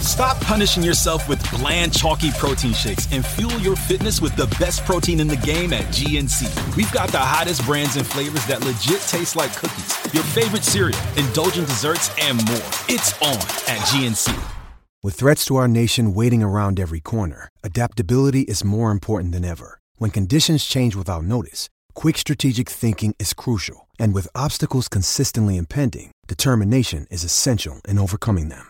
Stop punishing yourself with bland, chalky protein shakes and fuel your fitness with the best protein in the game at GNC. We've got the hottest brands and flavors that legit taste like cookies, your favorite cereal, indulgent desserts, and more. It's on at GNC. With threats to our nation waiting around every corner, adaptability is more important than ever. When conditions change without notice, quick strategic thinking is crucial. And with obstacles consistently impending, determination is essential in overcoming them.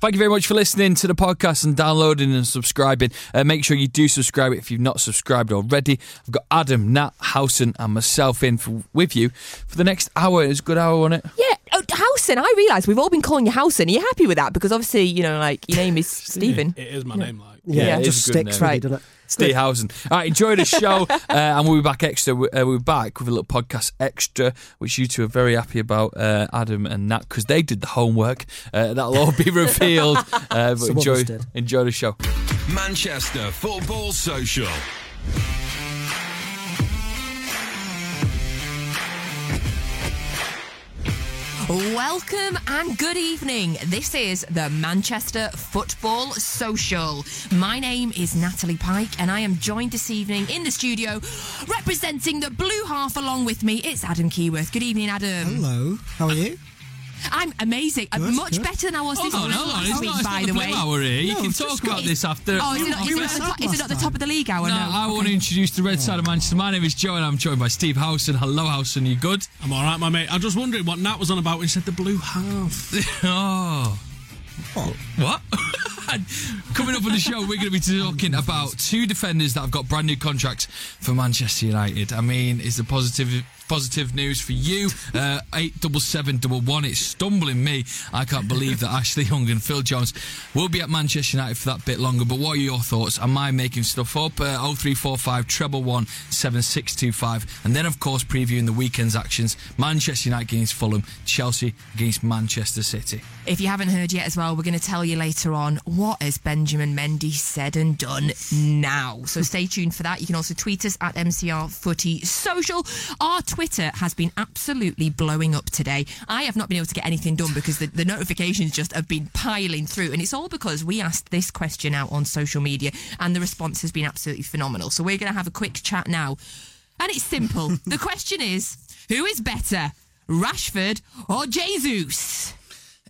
Thank you very much for listening to the podcast and downloading and subscribing. Uh, make sure you do subscribe if you've not subscribed already. I've got Adam, Nat, Howson, and myself in for, with you for the next hour. It's a good hour, wasn't it? Yeah, oh, Howson. I realise we've all been calling you Howson. Are you happy with that? Because obviously, you know, like your name is Stephen. It is my name, like. Yeah, Yeah, it just is a good sticks, right. doesn't it? Steve Howson. All right, enjoy the show, uh, and we'll be back extra. Uh, we'll be back with a little podcast extra, which you two are very happy about, uh, Adam and Nat, because they did the homework. Uh, that'll all be revealed. Uh, but Some enjoy, enjoy the show. Manchester Football Social. Welcome and good evening. This is the Manchester Football Social. My name is Natalie Pike, and I am joined this evening in the studio representing the blue half along with me. It's Adam Keyworth. Good evening, Adam. Hello, how are you? I'm amazing. I'm Good, much good. better than I was this Hold on, time hold on. It's week, not, it's by not the the way. hour here. You No, can talk about this after. Oh, is it, not, is, it not, the top- is it not the top of the league hour? No, No. I want to introduce the red side of oh. Manchester. My name is Joe, and I'm joined by Steve Howson. Hello, Howson. You good? I'm all right, my mate. I was just wondering what Nat was on about when he said the blue half. oh. What? Coming up on the show, we're going to be talking about two defenders that have got brand new contracts for Manchester United. I mean, is the positive positive news for you? Uh, eight double seven double one. It's stumbling me. I can't believe that Ashley Young and Phil Jones will be at Manchester United for that bit longer. But what are your thoughts? Am I making stuff up? Uh, 0345 treble one seven six two five. And then, of course, previewing the weekend's actions: Manchester United against Fulham, Chelsea against Manchester City. If you haven't heard yet as well, we're going to tell you later on what has Benjamin Mendy said and done now. So stay tuned for that. You can also tweet us at MCR Footy Social. Our Twitter has been absolutely blowing up today. I have not been able to get anything done because the, the notifications just have been piling through. And it's all because we asked this question out on social media and the response has been absolutely phenomenal. So we're going to have a quick chat now. And it's simple. the question is who is better, Rashford or Jesus?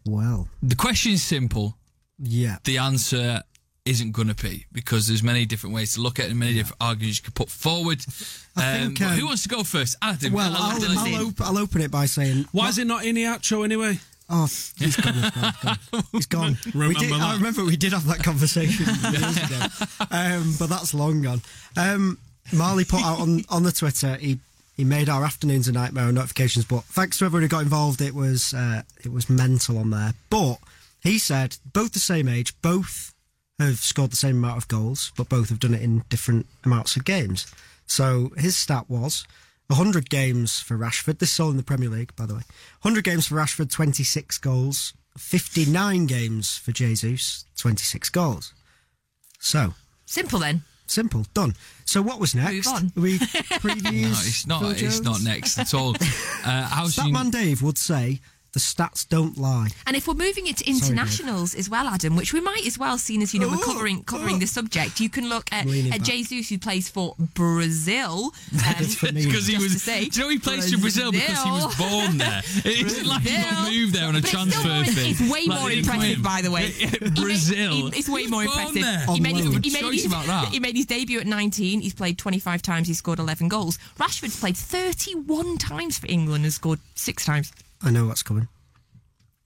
Well, The question is simple. yeah. The answer isn't going to be because there's many different ways to look at it and many different arguments you could put forward. I Um, think, um, who wants to go first? Adam. Well, I'll- I'll, I'll- I'll, op- I'll open it by saying, Why is it not in the outro anyway? oh, he's gone. He's gone. He's gone. we Remember did, I remember we did have that conversation years ago, um, but that's long gone. Um, Marley put out on, on the Twitter. He he made our afternoons a nightmare on notifications, but thanks to everyone who got involved, it was uh, it was mental on there. But he said both the same age, both have scored the same amount of goals, but both have done it in different amounts of games. So his stat was 100 games for Rashford. This is all in the Premier League, by the way. 100 games for Rashford, 26 goals. 59 games for Jesus, 26 goals. So, Simple then. simple, done. So what was next? Move on. We previews. No, it's not. It's not next at all. Uh, how's you? Statman Dave would say the stats don't lie. And if we're moving it to Dave. internationals as well, Adam, which we might as well, seeing as you know we're Oh, covering covering oh. the subject, you can look at, at. Jesus who plays for Brazil. Um, That's for me. Because he was. to say, do you know he plays for Brazil because he was born there? It isn't like he got moved there on a But transfer still more- fee. It's way Like, more impressive, win. by the way. He made- Brazil. he- it's way more impressive. there. He made, his, loan. he, made his, he made his debut at 19. He's played 25 times. He's scored 11 goals. Rashford's played 31 times for England and scored six times. I know what's coming.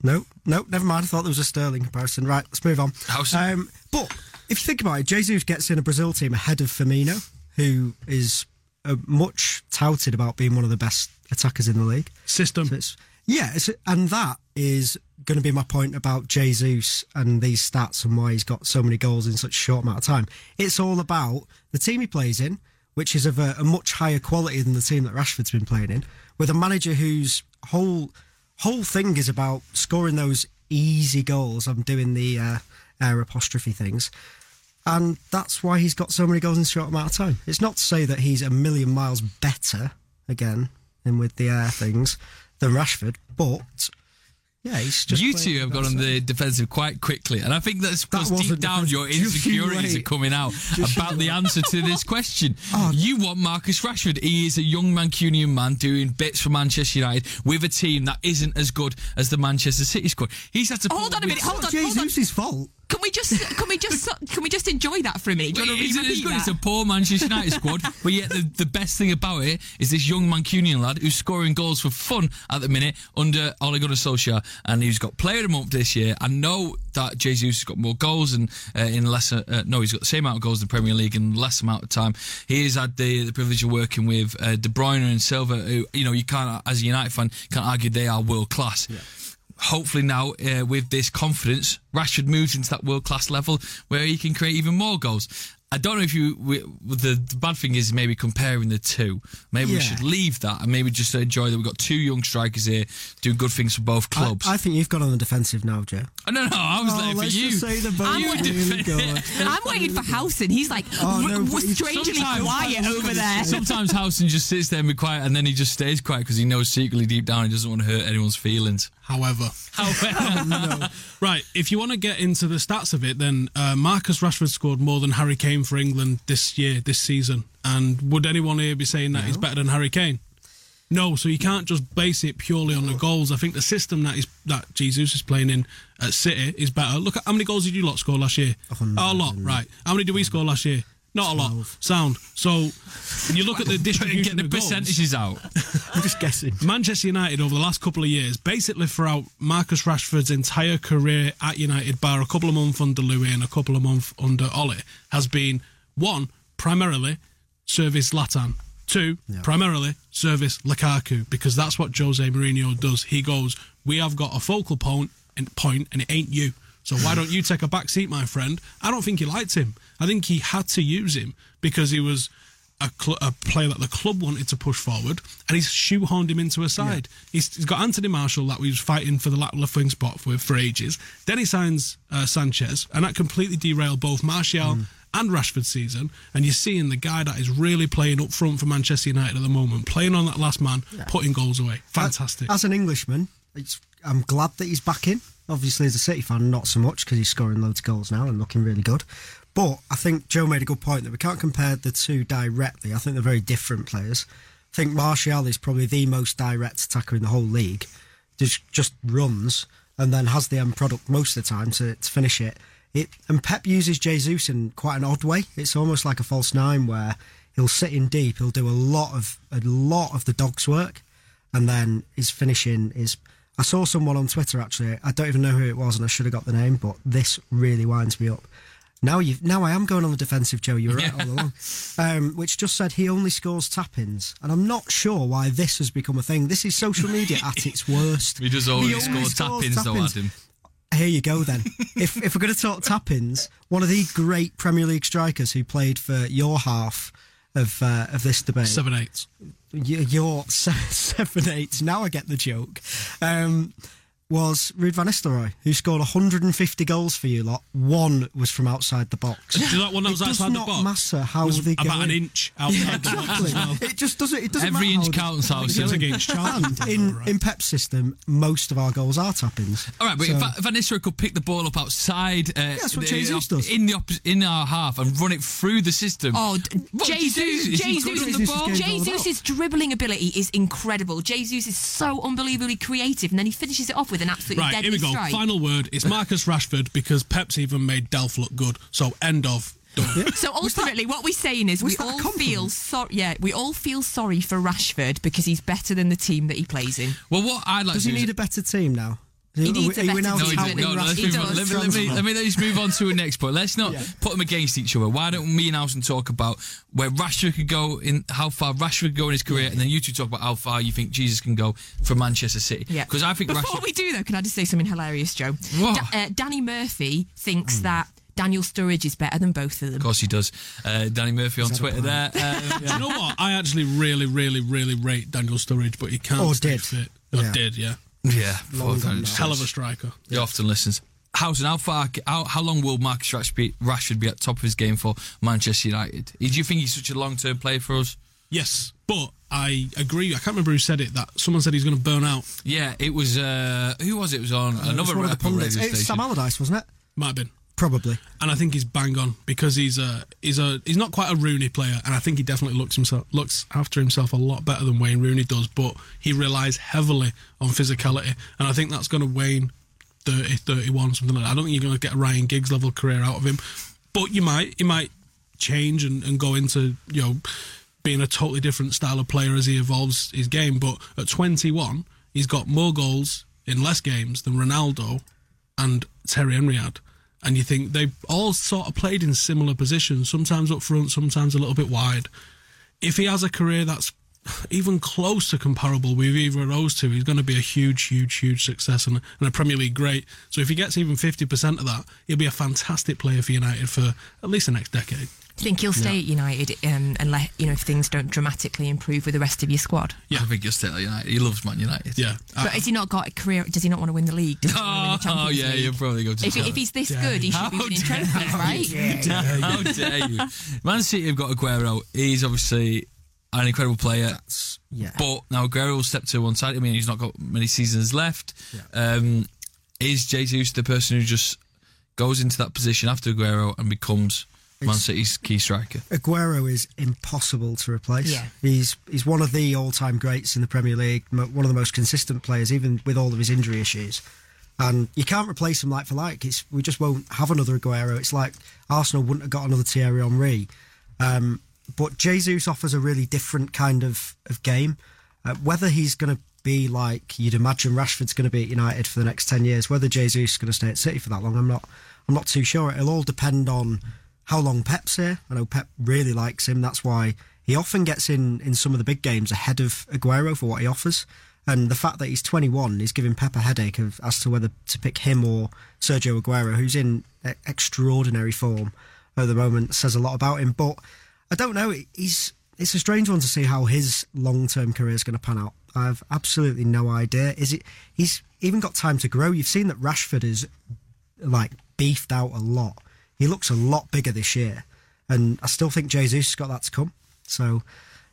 No, no, never mind. I thought there was a Sterling comparison. Right, let's move on. Um, but if you think about it, Jesus gets in a Brazil team ahead of Firmino, who is uh, much touted about being one of the best attackers in the league. System. So it's, yeah, it's, and that is going to be my point about Jesus and these stats and why he's got so many goals in such a short amount of time. It's all about the team he plays in, which is of a, a much higher quality than the team that Rashford's been playing in, with a manager whose whole whole thing is about scoring those easy goals. I'm doing the uh, air apostrophe things. And that's why he's got so many goals in a short amount of time. It's not to say that he's a million miles better, again, than with the air things, than Rashford, but yeah, he's just. you playing two have that gone on the defensive quite quickly, and I think that's because deep wasn't down your defensive. You insecurities are coming out about the answer to this question. Oh. You want Marcus Rashford. He is a young Mancunian man doing bits for Manchester United with a team that isn't as good as the Manchester City squad. He's had to. Hold on a with- minute, hold on, It's hold on. Jesus' fault. Can we just can we just can we just enjoy that for a minute? Do you But want to it isn't as repeat good. It's a poor Manchester United squad. But yet the, the best thing about it is this young Mancunian lad who's scoring goals for fun at the minute under Ole Gunnar Solskjaer, and he's got Player of the Month this year. I know that Jesus has got more goals and uh, in less Uh, no, he's got the same amount of goals in the Premier League in less amount of time. He has had the, the privilege of working with uh, De Bruyne and Silva, who you know you can't, as a United fan, can't argue they are world class hopefully now uh, with this confidence, Rashford moves into that world class level where he can create even more goals. I don't know if you. We, the, the bad thing is maybe comparing the two. Maybe we should leave that and maybe just enjoy that we've got two young strikers here doing good things for both clubs. I think you've got on the defensive now, Joe. Oh, no, no, I was Oh, letting for let's you. just say they're both You really defend good. it. I'm waiting for Howson. He's like Oh, w- no, w- but he's- strangely quiet over there. Sometimes Howson just sits there and be quiet, and then he just stays quiet because he knows secretly deep down he doesn't want to hurt anyone's feelings. However, However, right, if you want to get into the stats of it, then uh, Marcus Rashford scored more than Harry Kane for England this year, this season. And would anyone here be saying that he's better than Harry Kane? No, so you can't just base it purely on the goals. I think the system that is that Jesus is playing in at City is better. Look at how many goals did you lot score last year? Oh, a lot, right? How many did we score last year? Not a lot. Sound. So you look at the distribution get the of goals. percentages out. I'm just guessing. Manchester United over the last couple of years, basically throughout Marcus Rashford's entire career at United, bar a couple of months under Louis and a couple of months under Ole, has been one primarily service Zlatan, two primarily service Lukaku, because that's what Jose Mourinho does. He goes, "We have got a focal point, and point, and it ain't you." So why don't you take a back seat, my friend? I don't think he liked him. I think he had to use him because he was a, cl- a player that the club wanted to push forward, and he's shoehorned him into a side. He's, he's got Anthony Martial that we was fighting for the left left wing spot for, for ages. Then he signs uh, Sanchez, and that completely derailed both Martial and Rashford's season. And you're seeing the guy that is really playing up front for Manchester United at the moment, playing on that last man, putting goals away. Fantastic. As an Englishman, it's, I'm glad that he's back in. Obviously, as a City fan, not so much because he's scoring loads of goals now and looking really good. But I think Joe made a good point that we can't compare the two directly. I think they're very different players. I think Martial is probably the most direct attacker in the whole league. Just just runs and then has the end product most of the time to, to finish it. It and Pep uses Jesus in quite an odd way. It's almost like a false nine where he'll sit in deep. He'll do a lot of a lot of the dog's work, and then his finishing is. I saw someone on Twitter actually. I don't even know who it was, and I should have got the name, but this really winds me up. Now you, now I am going on the defensive, Joe. You were right all along. Um, which just said he only scores tap-ins, and I'm not sure why this has become a thing. This is social media at its worst. He does only He score scores tap-ins, though. Adam. Here you go then. if if we're going to talk tap-ins, one of the great Premier League strikers who played for your half of uh, of this debate, Seven eights. your se- seven eight. Now I get the joke. Um, was Ruud van Nistelrooy, who scored 150 goals for you lot. One was from outside the box. Do you like one that was it outside does the not box? matter how was they go about an in. inch outside the box Exactly. well. It just doesn't. It doesn't Every matter inch counts, they- Howson. Against Charlton. And in in Pep's system, most of our goals are tap-ins. All right, but So- if Van Nistelrooy could pick the ball up outside, uh, that's what the- Jesus does. in the oppo- in our half and run it through the system. Oh, What, Jesus! Jesus! the ball? game's all about. Jesus' dribbling ability is incredible. Jesus is so unbelievably creative, and then he finishes it off with an absolutely Right, deadly here we go. strike. Final word. It's Marcus Rashford because Pep's even made Delph look good. So end of. Done. So ultimately, what we're saying is we all feel sorry. Yeah, we all feel sorry for Rashford because he's better than the team that he plays in. Well, what I'd like Does to he do is- need a better team now? He needs Are a better No, he doesn't. No, no, let's move on. Let me, let, me, let me let's move on to a next point. Let's not Yeah. put them against each other. Why don't me and Alison talk about where Rashford could go in, how far Rashford could go in his career, and then you two talk about how far you think Jesus can go for Manchester City. Yeah. Because I think Before Rashford. we do, though, can I just say something hilarious, Joe? What? Da- uh, Danny Murphy thinks that Daniel Sturridge is better than both of them. Of course he does. Uh, Danny Murphy on Twitter there. Um, Do you know what? I actually really, really, really rate Daniel Sturridge, but he can't Or stay did. fit. Or Yeah. did, yeah. Yeah, Long fuck, gone it's- Hell of a striker. He often listens. Howson, how far? How, how long will Marcus Rashford be, Rashford be at top of his game for Manchester United? Do you think he's such a long term player for us? Yes, but I agree. I can't remember who said it. That someone said he's going to burn out. Yeah, it was. Uh, who was it? It was on It was another one of the Apple pundits. It's station. Sam Allardyce, wasn't it? Might have been. Probably. and I think he's bang on because he's a he's a he's not quite a Rooney player, and I think he definitely looks himself looks after himself a lot better than Wayne Rooney does. But he relies heavily on physicality, and I think that's going to wane 30, 31, something like that. I don't think you're going to get a Ryan Giggs level career out of him, but you might he might change and, and go into you know being a totally different style of player as he evolves his game. But at 21, he's got more goals in less games than Ronaldo and Thierry Henry had. And you think they all sort of played in similar positions, sometimes up front, sometimes a little bit wide. If he has a career that's even close to comparable with either of those two, he's going to be a huge, huge, huge success and, and a Premier League great. So if he gets even 50% of that, he'll be a fantastic player for United for at least the next decade. Do you think he'll stay at United um, unless you know if things don't dramatically improve with the rest of your squad? Yeah, I think he'll stay at United. He loves Man United. Yeah. But has he not got a career? Does he not want to win the league? Does he want to win the Oh, yeah, League? he'll probably go to If, if he's this good, he should be How winning dare trophies, right? How dare you? Man City have got Aguero. He's obviously an incredible player. yeah. But now Aguero will step to one side. I mean, he's not got many seasons left. Um, is Jesus the person who just goes into that position after Aguero and becomes Man It's- City's key striker? Aguero is impossible to replace. Yeah. He's he's one of the all-time greats in the Premier League, one of the most consistent players, even with all of his injury issues. And you can't replace him like for like. It's we just won't have another Aguero. It's like Arsenal wouldn't have got another Thierry Henry. Um, but Jesus offers a really different kind of of game. Uh, whether he's going to be like you'd imagine Rashford's going to be at United for the next ten years, whether Jesus is going to stay at City for that long, I'm not. I'm not too sure. It'll all depend on how long Pep's here. I know Pep really likes him. That's why he often gets in in some of the big games ahead of Aguero for what he offers. And the fact that he's 21 is giving Pep a headache of, as to whether to pick him or Sergio Aguero, who's in extraordinary form at the moment, says a lot about him. But I don't know. He's it's a strange one to see how his long term career is going to pan out. I've absolutely no idea. Is it? He's even got time to grow. You've seen that Rashford is like beefed out a lot. He looks a lot bigger this year, and I still think Jesus has got that to come. So,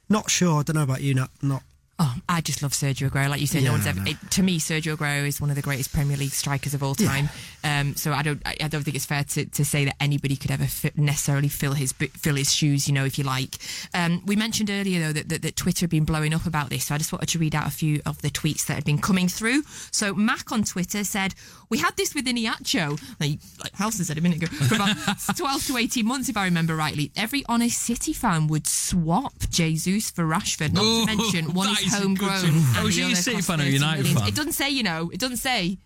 not sure. I don't know about you. Not not Oh, I just love Sergio Aguero. Like you said, Yeah, no one's ever. know. It, to me, Sergio Aguero is one of the greatest Premier League strikers of all time. Um, so I don't, I, I don't think it's fair to, to say that anybody could ever fi- necessarily fill his fill his shoes. You know, if you like. Um, we mentioned earlier though that, that, that Twitter had been blowing up about this. So I just wanted to read out a few of the tweets that had been coming through. So Mac on Twitter said, "We had this with Iheanacho, like, like said a minute ago, for about twelve to eighteen months, if I remember rightly. Every honest City fan would swap Jesus for Rashford. Not Oh, to mention one that is is homegrown." Oh, is the he a City fan or United million. fan? It doesn't say, you know, it doesn't say.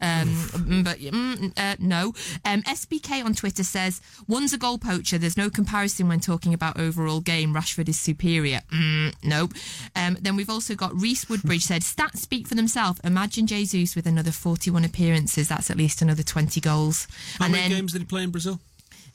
Um, but mm, uh, no. Um, SBK on Twitter says one's a goal poacher. There's no comparison when talking about overall game. Rashford is superior. Mm, nope. Um, then we've also got Reese Woodbridge said stats speak for themselves. Imagine Jesus with another 41 appearances. That's at least another 20 goals. How and many then games did he play in Brazil?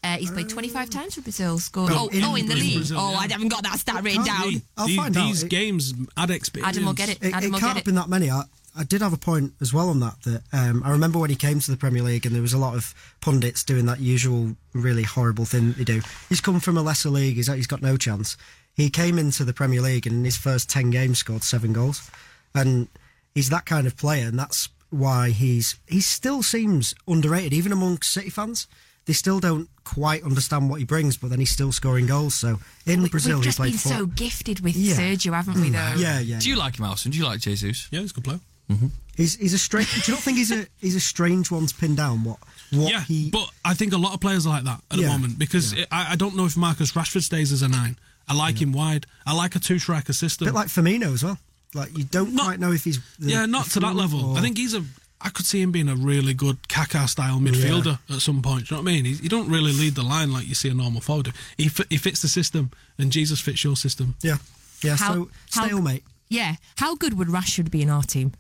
Uh, he's played 25 times for Brazil. Scored. Oh, Oh, in oh, in the league. Brazil, oh, yeah. I haven't got that stat written down. I'll these find out. these It- games add experience. Adam will get it. It, Adam it will can't get have it. been that many. I, I did have a point as well on that. That um, I remember when he came to the Premier League, and there was a lot of pundits doing that usual really horrible thing they do. He's come from a lesser league. He's, he's got no chance. He came into the Premier League, and in his first ten games, scored seven goals, and he's that kind of player, and that's why he's he still seems underrated, even among City fans. They still don't quite understand what he brings, but then he's still scoring goals. So in We- Brazil, We've he just played been four. so gifted with Yeah. Sergio, haven't we? Mm. Though. yeah, yeah. Do you like him, Alison? Do you like Jesus? Yeah, he's a good player. Mm-hmm. He's he's a strange. do you not think he's a he's a strange one to pin down? What what yeah, he? but I think a lot of players are like that at Yeah, the moment because it, I, I don't know if Marcus Rashford stays as a nine. I like him wide. I like a two striker system. a bit like Firmino as well. Like you don't Not- quite know if he's the, yeah, not to that level. or- I think he's a I could see him being a really good Kaká style midfielder at some point. Do you know what I mean? He, he don't really lead the line like you see a normal forward. do. He fi- he fits the system, and Jesus fits your system. Yeah. Yeah. How- so how- stalemate. Yeah. How good would Rashford be in our team?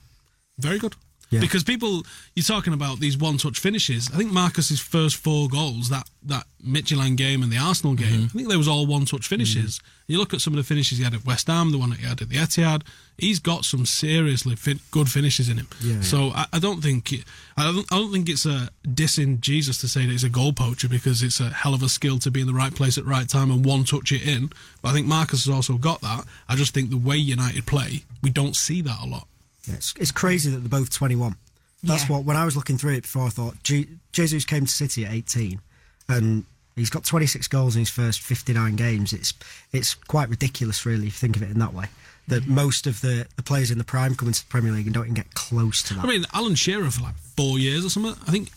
Very good. Yeah. Because people, you're talking about these one-touch finishes. I think Marcus's first four goals, that that Midtjylland game and the Arsenal game, mm-hmm. I think they was all one-touch finishes. Mm-hmm. You look at some of the finishes he had at West Ham, the one that he had at the Etihad. He's got some seriously fin- good finishes in him. Yeah. So I, I don't think it, I don't I don't think it's a dissing Jesus to say that he's a goal poacher because it's a hell of a skill to be in the right place at the right time and one touch it in. But I think Marcus has also got that. I just think the way United play, we don't see that a lot. Yeah, it's, it's crazy that they're both 21. That's Yeah. what, when I was looking through it before, I thought, G- Jesus came to City at 18 and he's got 26 goals in his first 59 games. It's it's quite ridiculous, really, if you think of it in that way. That most of the, the players in the prime come into the Premier League and don't even get close to that. I mean, Alan Shearer for like four years or something. I think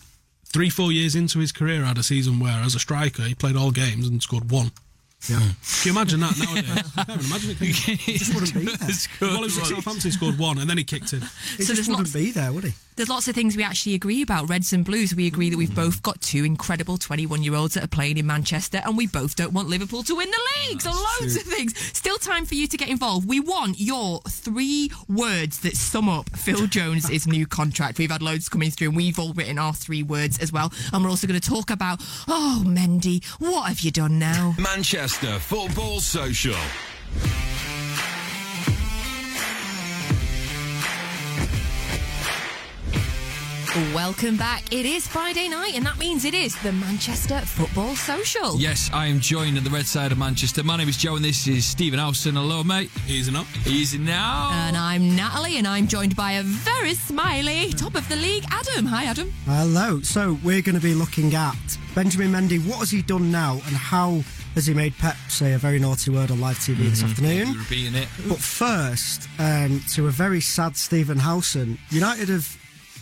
three, four years into his career, had a season where, as a striker, he played all games and scored one. Yeah. Hmm. Can you imagine that nowadays? I can't imagine it. Can you? He just wouldn't be there. Well, he was Southampton, he scored one, and then he kicked it. He So just there's wouldn't lots- be there, would he? There's lots of things we actually agree about. Reds and Blues, we agree that we've hmm. both got two incredible 21 year olds that are playing in Manchester, and we both don't want Liverpool to win the league. So, loads of things. Still time for you to get involved. We want your three words that sum up Phil Jones' new contract. We've had loads coming through, and we've all written our three words as well. And we're also going to talk about, oh, Mendy, what have you done now? Manchester Football Social. Welcome back. It is Friday night, and that means it is the Manchester Football Social. Yes, I am joined at the red side of Manchester. My name is Joe, and this is Stephen Howson. Hello, mate. Easing up. Easy now. And I'm Natalie, and I'm joined by a very smiley top of the league, Adam. Hi, Adam. Hello. So we're going to be looking at Benjamin Mendy. What has he done now, and how has he made Pep say a very naughty word on live TV this afternoon? You're it. But first, um, to a very sad Stephen Howson, United have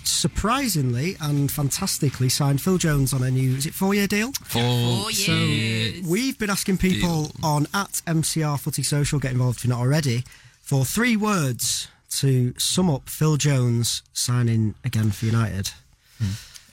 surprisingly and fantastically signed Phil Jones on a new, is it four year deal? Four, So- years. We've been asking people on at MCR Footy Social, get involved if you're not already, for three words to sum up Phil Jones signing again for United.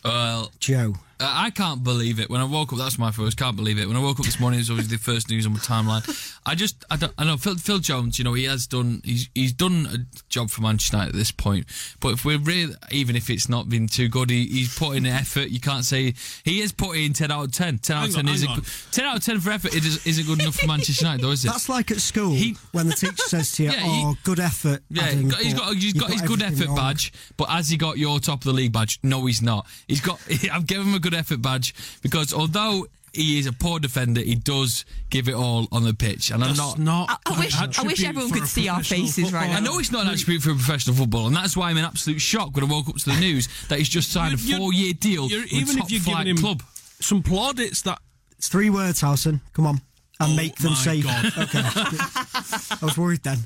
Well, Joe. Uh, I can't believe it. When I woke up, that's my first. Can't believe it. When I woke up this morning, it was always the first news on my timeline. I just, I don't, I know Phil, Phil Jones. You know, he has done, he's he's done a job for Manchester United at this point. But if we're really, even if it's not been too good, he, he's put in effort. You can't say he is putting in ten out of ten. Ten out of Hang ten on, isn't hang on. ten out of ten for effort. It is, isn't good enough for Manchester United, though, is it? That's like at school He- when the teacher says to you, Yeah, he- "Oh, good effort." Yeah, Adam, he's but got he's you've got his good effort wrong." badge, but has he got your top of the league badge? No, he's not. He's got. I've given him a good effort badge because although he is a poor defender, he does give it all on the pitch, and I'm not. not. I- I wish- I wish everyone could see our professional faces right footballer. I know it's not an attribute for a professional football, and that's why I'm in absolute shock when I woke up to the news that he's just signed a You're- you're- four-year deal with even a top if you're flight giving him club. some plaudits, that It's three words, Howson. Come on. And Oh make them my say Okay. I was worried then.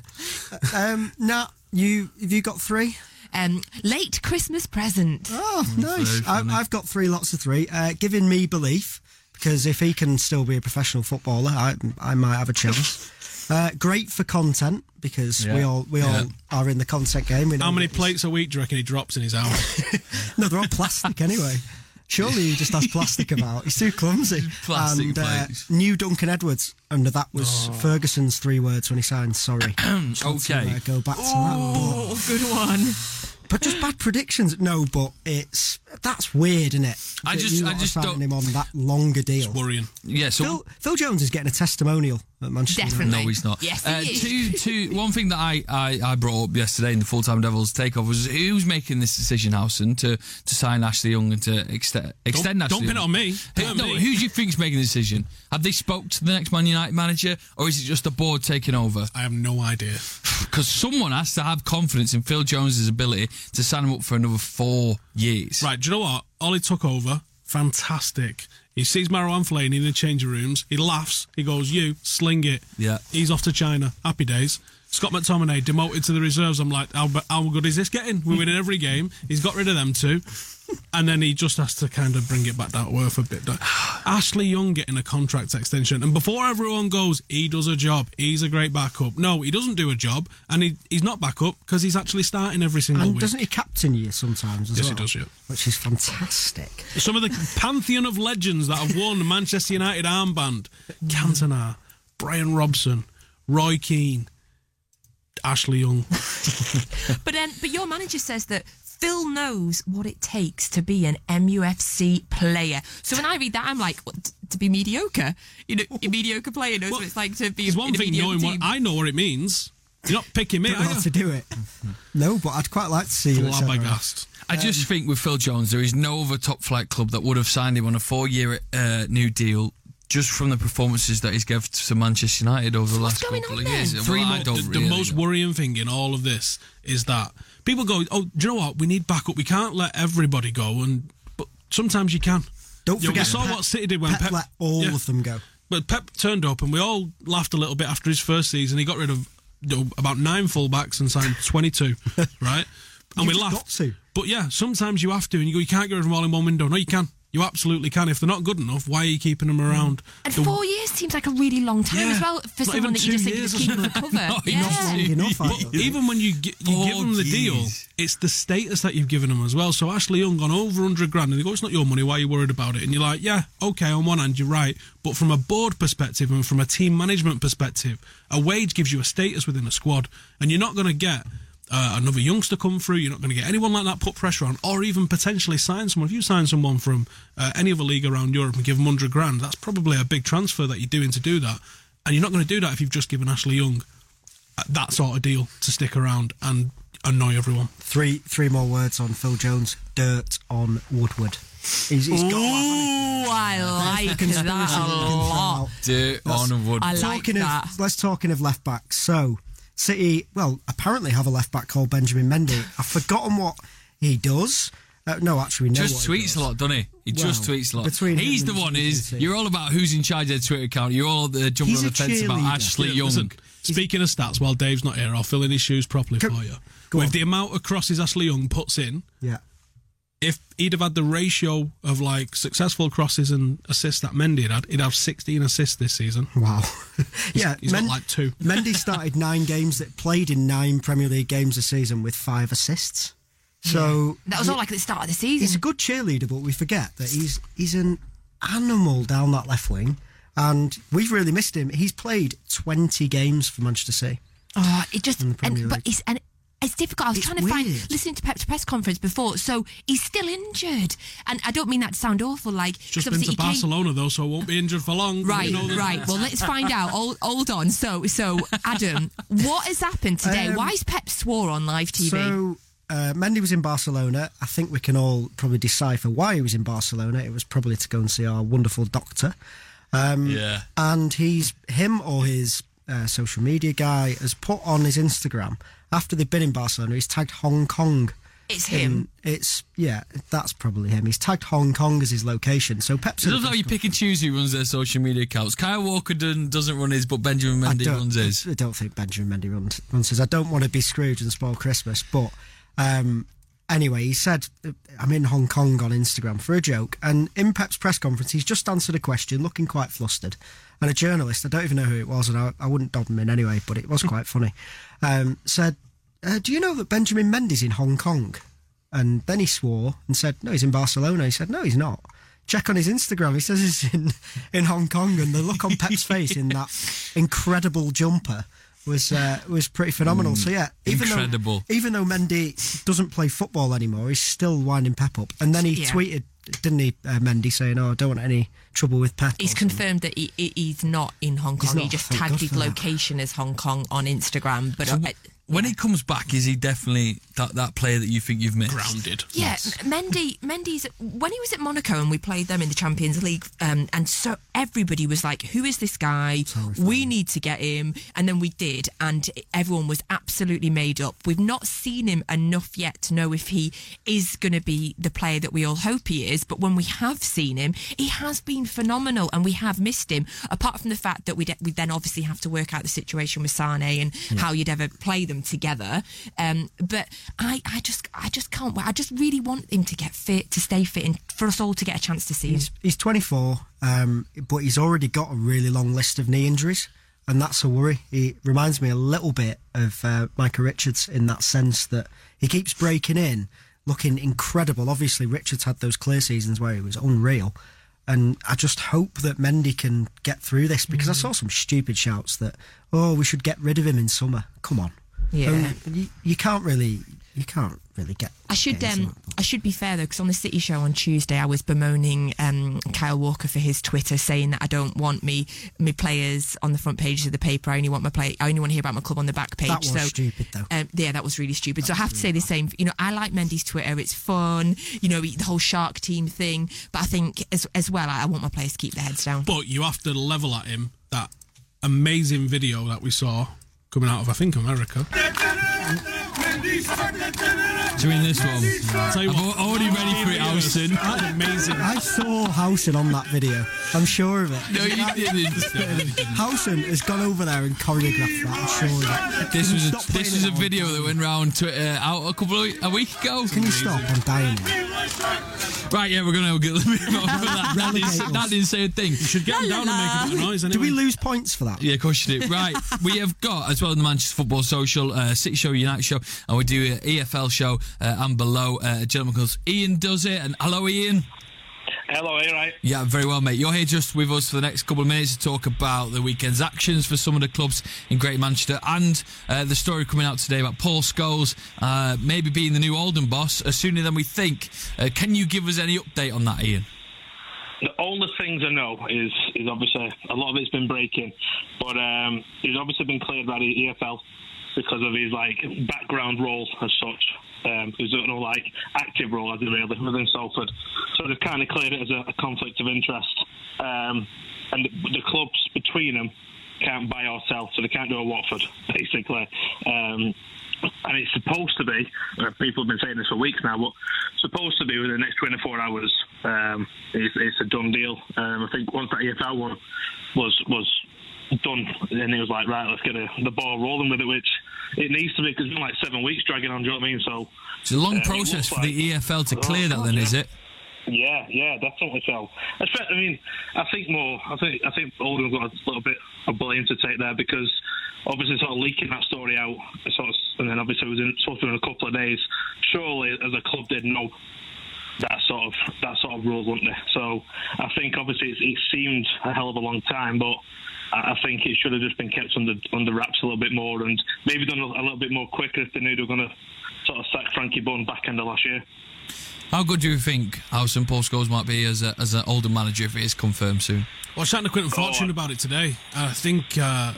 Um, now, you have you got three? Um, late Christmas present. Oh, nice. I, I've got three lots of three. Uh, giving me belief because if he can still be a professional footballer, I, I might have a chance. Uh, great for content because we all we Yeah. all are in the content game. We know how many plates a week do you reckon he drops in his house? No, they're all plastic anyway. Surely he just has plastic about. He's too clumsy. Plastic and uh, plates. new Duncan Edwards, and that was Ferguson's three words when he signed. Sorry. Just to, Okay. uh, go back to that. Oh, good one. But just bad predictions. No, but it's that's weird, isn't it? I That just- you I just don't- him on that longer deal. Worrying. Yeah, so Phil, Phil Jones is getting a testimonial at Manchester United. Definitely. No, he's not. Yes, uh, he is. two, two, one thing that I, I, I brought up yesterday in the full time Devils takeoff was who's making this decision, Howson, to, to sign Ashley Young and to extend extend Don't- Ashley don't pin it on me. Who, on no, me. who do you think's making the decision? Have they spoke to the next Man United manager, or is it just the board taking over? I have no idea. Because someone has to have confidence in Phil Jones's ability to sign him up for another four years. Right, do you know what? Ole took over. Fantastic. He sees Marouane Fellaini in the changing rooms. He laughs. He goes, "You sling it." Yeah. He's off to China. Happy days. Scott McTominay demoted to the reserves. I'm like, how, how good is this getting? We're winning every game. He's got rid of them two. And then he just has to kind of bring it back that to earth a bit. Ashley Young getting a contract extension. And before everyone goes, he does a job. He's a great backup. No, he doesn't do a job. And he, he's not backup because he's actually starting every single And week. doesn't he captain you sometimes as Yes, he does, yeah. Which is fantastic. Some of the pantheon of legends that have won the Manchester United armband Cantona, Brian Robson, Roy Keane, Ashley Young. But then, but your manager says that Phil knows what it takes to be an MUFC player. So when I read that, I'm like, what, to be mediocre? You know, a mediocre player knows Well, what it's like to be There's one a thing mediocre knowing team. what I know what it means. You're not picking me, Don't are know how you? to do it. No, but I'd quite like to see you. at centre half. Flabbergast. I just think with Phil Jones, there is no other top flight club that would have signed him on a four year uh, new deal just from the performances that he's given to Manchester United over the What's last couple of years. then? Well, Three I more, don't the, the most know. worrying thing in all of this is that people go, "Oh, do you know what? We need backup. We can't let everybody go." And but sometimes you can. Don't You know, forget, we saw Pep- what City did when Pep Pep, let all Yeah. of them go. But Pep turned up, and we all laughed a little bit after his first season. He got rid of you know, about nine fullbacks and signed twenty-two, right? And You've we laughed. got to. But yeah, sometimes you have to, and you go, you can't get rid of them all in one window. No, you can. You absolutely can. If they're not good enough, why are you keeping them around? And The- four years seems like a really long time Yeah. as well for Not someone that you just two think years, is keeping isn't the it? cover. Not yeah. Not long enough. But even when you gi- you give Oh, them the deal, it's the status that you've given them as well. So Ashley Young on over hundred grand, and they go, "It's not your money. Why are you worried about it?" And you're like, "Yeah, okay. On one hand, you're right, but from a board perspective and from a team management perspective, a wage gives you a status within a squad, and you're not going to get." Uh, another youngster come through. You're not going to get anyone like that put pressure on, or even potentially sign someone. If you sign someone from uh, any other league around Europe and give them hundred grand, that's probably a big transfer that you're doing to do that. And you're not going to do that if you've just given Ashley Young uh, that sort of deal to stick around and annoy everyone. Three three more words on Phil Jones. Dirt on Woodward. He's, he's got to have. Ooh, I like Conspiracy that a you can throw lot. Dirt on wood. I like talking that. of let's talking of left backs. So City, well, apparently have a left back called Benjamin Mendy. I've forgotten what he does. Uh, no, actually, we know just what he tweets does. a lot, doesn't he? He just tweets a lot. between He's the one. City. Is you're all about who's in charge of the Twitter account. You're all the jumping on the fence about. Ashley Yeah, Young. listen, speaking of stats, while Dave's not here, I'll fill in his shoes properly Go- for you. With on. the amount of crosses Ashley Young puts in, Yeah, if he'd have had the ratio of like successful crosses and assists that Mendy had, had, he'd have 16 assists this season. wow. yeah, he's got like two. Mendy started nine games that played in nine Premier League games a season with five assists. So That was all like at the start of the season. he's a good cheerleader, but we forget that he's he's an animal down that left wing, and we've really missed him. He's played twenty games for Manchester City. Oh, it just the and, Premier but League. it's and it's difficult. I was It's trying to find listening to Pep's press conference before, so he's still injured, and I don't mean that to sound awful. Like 'cause Just been to he came- Barcelona though, so won't be injured for long. Right, You know right. Well, let's find out. Hold, hold on. So, so Adam, what has happened today? Um, Why is Pep swore on live TV? So uh, Mendy was in Barcelona. I think we can all probably decipher why he was in Barcelona. It was probably to go and see our wonderful doctor. Um, Yeah. And he's him or his uh, social media guy has put on his Instagram after they've been in Barcelona. He's tagged Hong Kong. It's in- him. It's yeah, that's probably him. He's tagged Hong Kong as his location. So Pep's. I love how you pick and choose who runs their social media accounts. Kyle Walker done, doesn't run his, but Benjamin Mendy runs his. I don't think Benjamin Mendy runs, runs his. I don't want to be Scrooge and spoil Christmas, but um, anyway, he said, I'm in Hong Kong on Instagram for a joke. And in Pep's press conference, he's just answered a question looking quite flustered. And a journalist, I don't even know who it was, and I, I wouldn't dob him in anyway, but it was quite funny, um, said, uh, Do you know that Benjamin Mendy's in Hong Kong? And then he swore and said, No, he's in Barcelona. He said, No, he's not. Check on his Instagram. He says he's in, in Hong Kong, and the look on Pep's face in that incredible jumper was uh, was pretty phenomenal. so yeah, even incredible. though even though Mendy doesn't play football anymore, he's still winding Pep up. And then he Yeah. tweeted, didn't he, uh, Mendy, saying, "Oh, I don't want any trouble with Pep." He's confirmed that he, he- he's not in Hong He's Kong. He just tagged his for that. location as Hong Kong on Instagram. But uh, when he comes back, is he definitely that, that player that you think you've missed? Grounded. Yeah, Mendy. Mendy's when he was at Monaco and we played them in the Champions League, um, and so everybody was like, "Who is this guy? We need to get him." And then we did, and everyone was absolutely made up. We've not seen him enough yet to know if he is going to be the player that we all hope he is. But when we have seen him, he has been phenomenal, and we have missed him. Apart from the fact that we we then obviously have to work out the situation with Sane and how you'd ever play them together. Um, but I, I just, I just can't. wait. I just really want him to get fit, to stay fit, and for us all to get a chance to see him. He's, he's 24, um, but he's already got a really long list of knee injuries, and that's a worry. He reminds me a little bit of uh, Micah Richards in that sense that he keeps breaking in, looking incredible. Obviously, Richards had those clear seasons where he was unreal. And I just hope that Mendy can get through this because I saw some stupid shouts that, oh, we should get rid of him in summer. Come on. Yeah. You, you can't really, you can't really get. I should get um. I should be fair though, because on the City Show on Tuesday, I was bemoaning um, Kyle Walker for his Twitter, saying that I don't want me me players on the front pages of the paper. I only want my play. I only want to hear about my club on the back page. That was so, stupid, though. Um, yeah, that was really stupid. so I have to say the same. You know, I like Mendy's Twitter. It's fun. You know, the whole Shark Team thing. But I think as as well, I, I want my players to keep their heads down. But you have to level at him that amazing video that we saw coming out of, I think, America. Do you mean this one? Tell you I'm what, already ready for it, Alston. That's amazing. I saw Howson on that video. I'm sure of it. No, you didn't. Howson has gone over there and choreographed that. I'm sure of it. This Can was a, this playing was a video that went round Twitter out a couple of a week ago. Can you stop? I'm dying. Right, yeah, we're gonna get move on for that. That didn't, that didn't say a thing. You should get him down and make a bit of noise anyway. Do we lose points for that? Yeah, of course you do. Right, we have got as well in the Manchester Football Social, uh, City Show, United Show, and we do an EFL show uh, and below. Uh, a gentleman called Ian does it, and hello, Ian. Hello, are you right? Yeah, very well, mate. You're here just with us for the next couple of minutes to talk about the weekend's actions for some of the clubs in Greater Manchester and uh, the story coming out today about Paul Scholes uh, maybe being the new Oldham boss uh, sooner than we think. Uh, can you give us any update on that, Ian? The only things I know is is obviously a lot of it's been breaking, but um, he's obviously been cleared by the EFL because of his like background role as such. Um, he's no like active role as he really within Salford, so they've kind of cleared it as a, a conflict of interest. Um, and the, the clubs between them can't buy or sell, so they can't do a Watford basically. Um, and it's supposed to be. Uh, people have been saying this for weeks now, but supposed to be within the next 24 hours. Um, it's, it's a done deal. Um, I think once that EFL one was was done, And he was like, right, let's get a, the ball rolling with it, which it needs to be because it's been like seven weeks dragging on. Do you know what I mean? So It's a long Uh, process for the EFL to clear that, then, yeah. is it? yeah, yeah, definitely so. I mean, I think more. I think I think Oldham got a little bit of blame to take there because obviously sort of leaking that story out, sort of, and then obviously it was in, supposed to in a couple of days. Surely, as a club, did know that sort of that sort of rule, wouldn't they? So I think obviously it's, it seemed a hell of a long time, but. I I think it should have just been kept under under wraps a little bit more, and maybe done a, a little bit more quicker if they knew they were going to sort of sack Frankie Bunn back end of last year. How good do you think Howson Paul Scholes might be as a, as an Oldham manager if it is confirmed soon? Well, I was chatting to Quinton Fortune about it today. I think uh,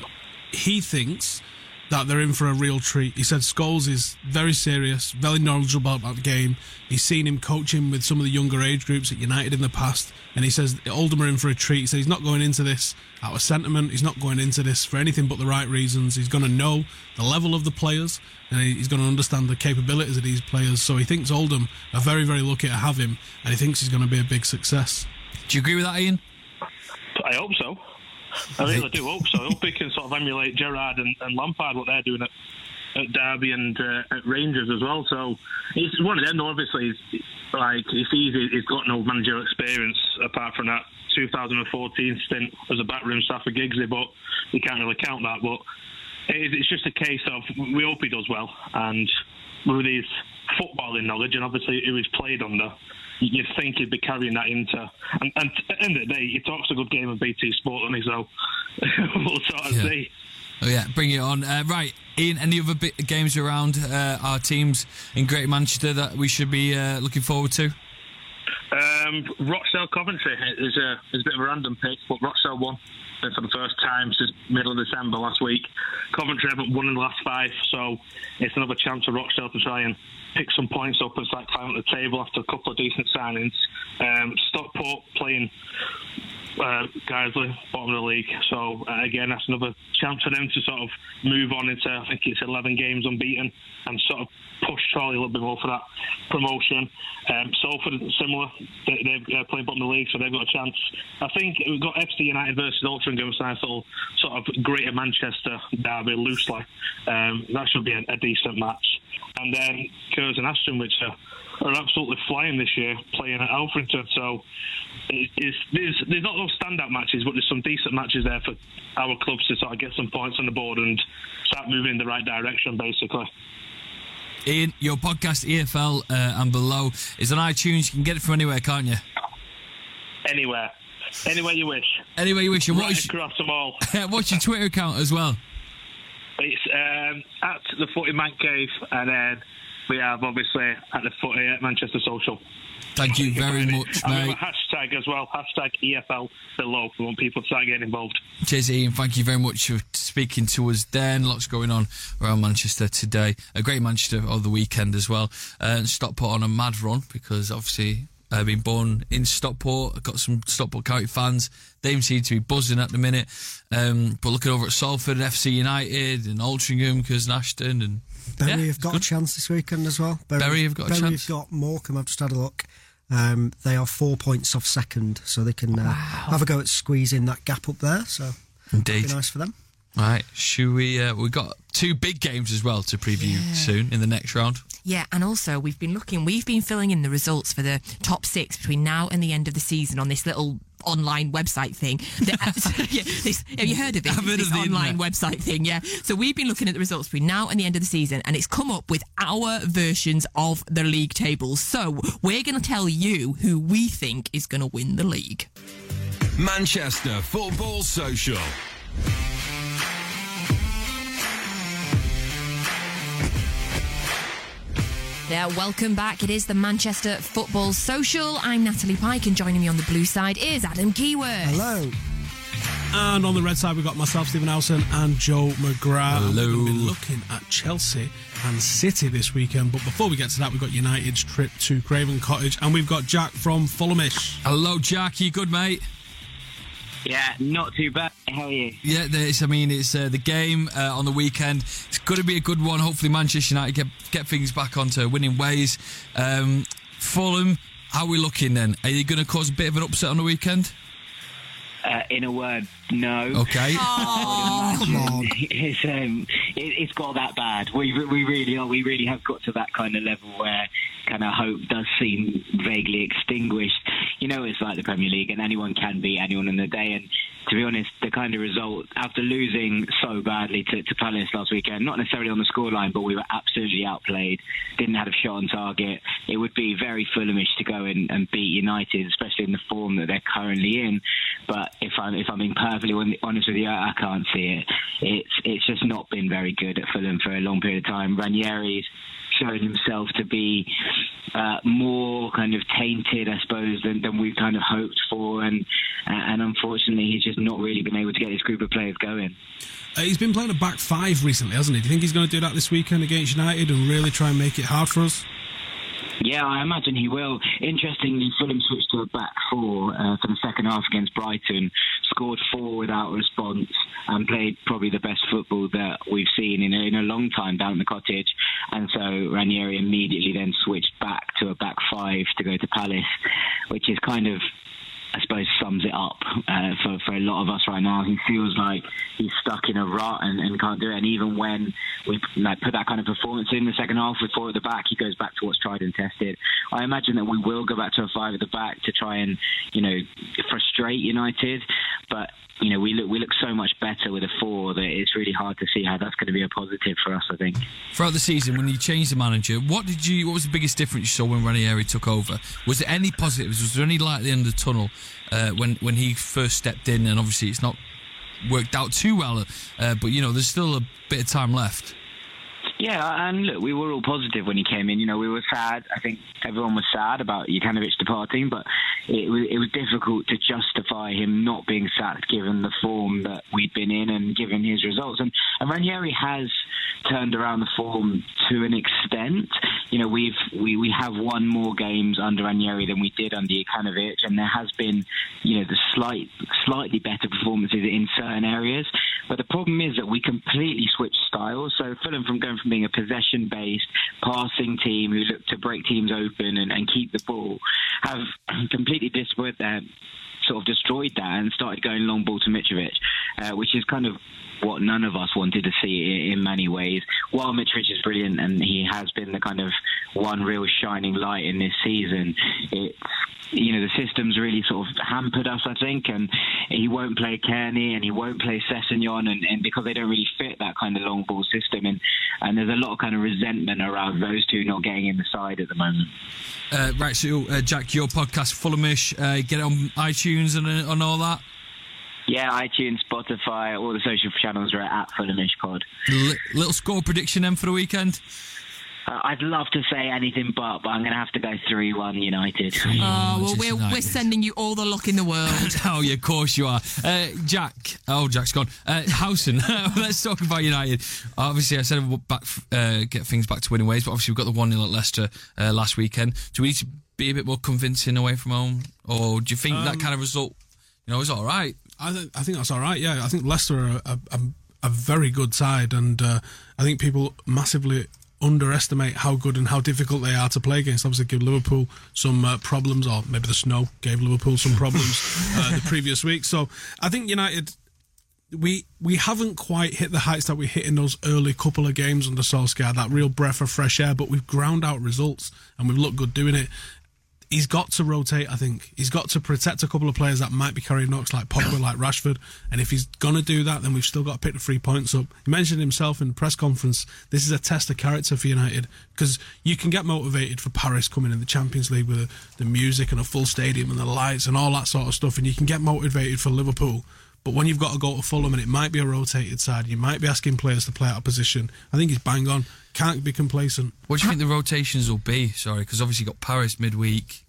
he thinks that they're in for a real treat. He said Scholes is very serious, very knowledgeable about the game. He's seen him coaching with some of the younger age groups at United in the past, and he says Oldham are in for a treat. He said he's not going into this out of sentiment. He's not going into this for anything but the right reasons. He's going to know the level of the players, and he's going to understand the capabilities of these players. So he thinks Oldham are very, very lucky to have him, and he thinks he's going to be a big success. Do you agree with that, Ian? I hope so. I really do hope so. I hope he can sort of emulate Gerrard and, and Lampard what they're doing at, at Derby and uh, at Rangers as well. So it's one of them. Obviously, he's, like it's easy. He's got no managerial experience apart from that 2014 stint as a backroom staff for Giggsy, but you can't really count that. But it's just a case of we hope he does well, and with his footballing knowledge and obviously who he's played under, you'd think he'd be carrying that into. And, and at the end of the day, he talks a good game of BT Sport, he? So we'll sort of Yeah. see. Oh yeah, bring it on. Uh, right, Ian. Any other bit games around uh, our teams in Greater Manchester that we should be uh, looking forward to? Um, Rochdale Coventry is a, is a bit of a random pick, but Rochdale won for the first time since middle of December last week. Coventry haven't won in the last five, so it's another chance for Rochdale to try and pick some points up and start climbing the table after a couple of decent signings. Um, Stockport playing uh, Guiseley, bottom of the league. So uh, again, that's another chance for them to sort of move on into I think it's 11 games unbeaten and sort of push Chorley a little bit more for that promotion. Um, Salford similar, they, they're uh, playing bottom of the league, so they've got a chance. I think we've got FC United versus Altrincham, so nice little sort of Greater Manchester derby loosely. Um, that should be a, a decent match. And then Curzon Ashton, which are are absolutely flying this year, playing at Alfreton. So it's, there's there's not those standout matches, but there's some decent matches there for our clubs to sort of get some points on the board and start moving in the right direction, basically. Ian, your podcast EFL uh, and below is on iTunes. You can get it from anywhere, can't you? Anywhere, anywhere you wish. Anywhere you wish. And right what is, across them all. what's your Twitter account as well? It's um, at the Footy Man Cave, and then we have obviously at the Footy at Manchester Social. Thank you very much, And mate. hashtag as well, hashtag EFL below. We want people to start getting involved. Cheers, Ian. Thank you very much for speaking to us. Then lots going on around Manchester today. A great Manchester over the weekend as well. Uh, Stockport on a mad run because obviously uh, been born in Stockport. I've got some Stockport County fans. They seem to be buzzing at the minute. Um, but looking over at Salford and FC United and Altrincham, Curzon Ashton and Bury yeah, have got good. a chance this weekend as well. Bury have got a Bury chance. have got Morecambe. I've just had a look. Um, they are four points off second, so they can uh, have a go at squeezing that gap up there. So Indeed. be nice for them. Right, should we? Uh, we've got two big games as well to preview soon in the next round. Yeah, and also we've been looking, we've been filling in the results for the top six between now and the end of the season on this little online website thing. That- yeah, this, have you heard of it? I've heard this of the online internet. website thing, yeah. So we've been looking at the results between now and the end of the season, and it's come up with our versions of the league tables. So we're going to tell you who we think is going to win the league. Manchester Football Social. Yeah, welcome back. It is the Manchester Football Social. I'm Natalie Pike, and joining me on the blue side is Adam Keyworth. Hello. And on the red side, we've got myself, Stephen Elson, and Joe McGrath. Hello. We're going to be looking at Chelsea and City this weekend. But before we get to that, we've got United's trip to Craven Cottage, and we've got Jack from Fulhamish. Hello, Jack. You good, mate? Yeah, not too bad. How are you? Yeah, there's, I mean, it's uh, the game uh, on the weekend. It's going to be a good one. Hopefully, Manchester United get get things back onto winning ways. Um, Fulham, how are we looking then? Are you going to cause a bit of an upset on the weekend? Uh, in a word, no. Okay. Come on. It's um, it, it's got that bad. We we really are. We really have got to that kind of level where kind of hope does seem vaguely extinguished. You know, it's like the Premier League, and anyone can beat anyone in the day. And to be honest, the kind of result after losing so badly to, to Palace last weekend, not necessarily on the scoreline, but we were absolutely outplayed. Didn't have a shot on target. It would be very Fulhamish to go in and beat United, especially in the form that they're currently in. But if I'm if I'm being perfectly honest with you, I can't see it. It's it's just not been very good at Fulham for a long period of time. Ranieri's shown himself to be uh, more kind of tainted, I suppose, than, than we kind of hoped for, and uh, and unfortunately, he's just not really been able to get this group of players going. Uh, he's been playing a back five recently, hasn't he? Do you think he's going to do that this weekend against United and really try and make it hard for us? Yeah, I imagine he will. Interestingly, Fulham switched to a back four uh, for the second half against Brighton, scored four without response, and played probably the best football that we've seen in a, in a long time down at the cottage. And so Ranieri immediately then switched back to a back five to go to Palace, which is kind of I suppose sums it up uh, for for a lot of us right now. He feels like he's stuck in a rut and, and can't do it. And even when we like put that kind of performance in the second half with four at the back, he goes back to what's tried and tested. I imagine that we will go back to a five at the back to try and you know frustrate United, but. You know, we look we look so much better with a four that it's really hard to see how that's going to be a positive for us. I think. Throughout the season, when you changed the manager, what did you? What was the biggest difference you saw when Ranieri took over? Was there any positives? Was there any light at the end of the tunnel uh, when when he first stepped in? And obviously, it's not worked out too well, uh, but you know, there's still a bit of time left. Yeah, and look, we were all positive when he came in. You know, we were sad. I think everyone was sad about Jokanovic departing, but it was, it was difficult to justify him not being sacked given the form that we'd been in and given his results. And, and Ranieri has turned around the form to an extent. You know, we've we, we have won more games under Ranieri than we did under Jokanovic, and there has been, you know, the slight slightly better performances in certain areas. But the problem is that we completely switched styles. So Fulham, from going from being a possession-based passing team who look to break teams open and, and keep the ball, have completely destroyed that sort of destroyed that and started going long ball to Mitrovic, uh, which is kind of what none of us wanted to see in, many ways. While Mitrovic is brilliant and he has been the kind of one real shining light in this season, it's you know the system's really sort of hampered us, I think, and he won't play Cairney and he won't play Sessegnon, and, and because they don't really fit that kind of long ball system, and and there's a lot of kind of resentment around those two not getting in the side at the moment. Uh, right, so uh, Jack, your podcast, Fulhamish, uh, get it on iTunes and uh, on all that. Yeah, iTunes, Spotify, all the social channels are at Fulhamish Pod. L- little score prediction then for the weekend. Uh, I'd love to say anything but, but I'm going to have to go 3 1 United. Oh, well, we're, we're sending you all the luck in the world. oh, yeah, of course you are. Uh, Jack. Oh, Jack's gone. Uh, Howson. Let's talk about United. Obviously, I said we'll back, uh, get things back to winning ways, but obviously we've got the 1 0 at Leicester uh, last weekend. Do we need to be a bit more convincing away from home? Or do you think that Um, kind of result, you know, is all right? I, th- I think that's all right. Yeah, I think Leicester are a, a, a very good side, and uh, I think people massively underestimate how good and how difficult they are to play against. Obviously, give Liverpool some uh, problems, or maybe the snow gave Liverpool some problems uh, the previous week. So I think United. We we haven't quite hit the heights that we hit in those early couple of games under Solskjaer, that real breath of fresh air, but we've ground out results and we've looked good doing it he's got to rotate. I think he's got to protect a couple of players that might be carrying knocks, like Pogba, like Rashford. And if he's gonna do that, then we've still got to pick the three points up. He mentioned himself in the press conference. This is a test of character for United because you can get motivated for Paris coming in the Champions League with the, music and a full stadium and the lights and all that sort of stuff, and you can get motivated for Liverpool. But when you've got to go to Fulham and it might be a rotated side, you might be asking players to play out of position. I think he's bang on. Can't be complacent. What do you think the rotations will be? Sorry, because obviously you got Paris midweek.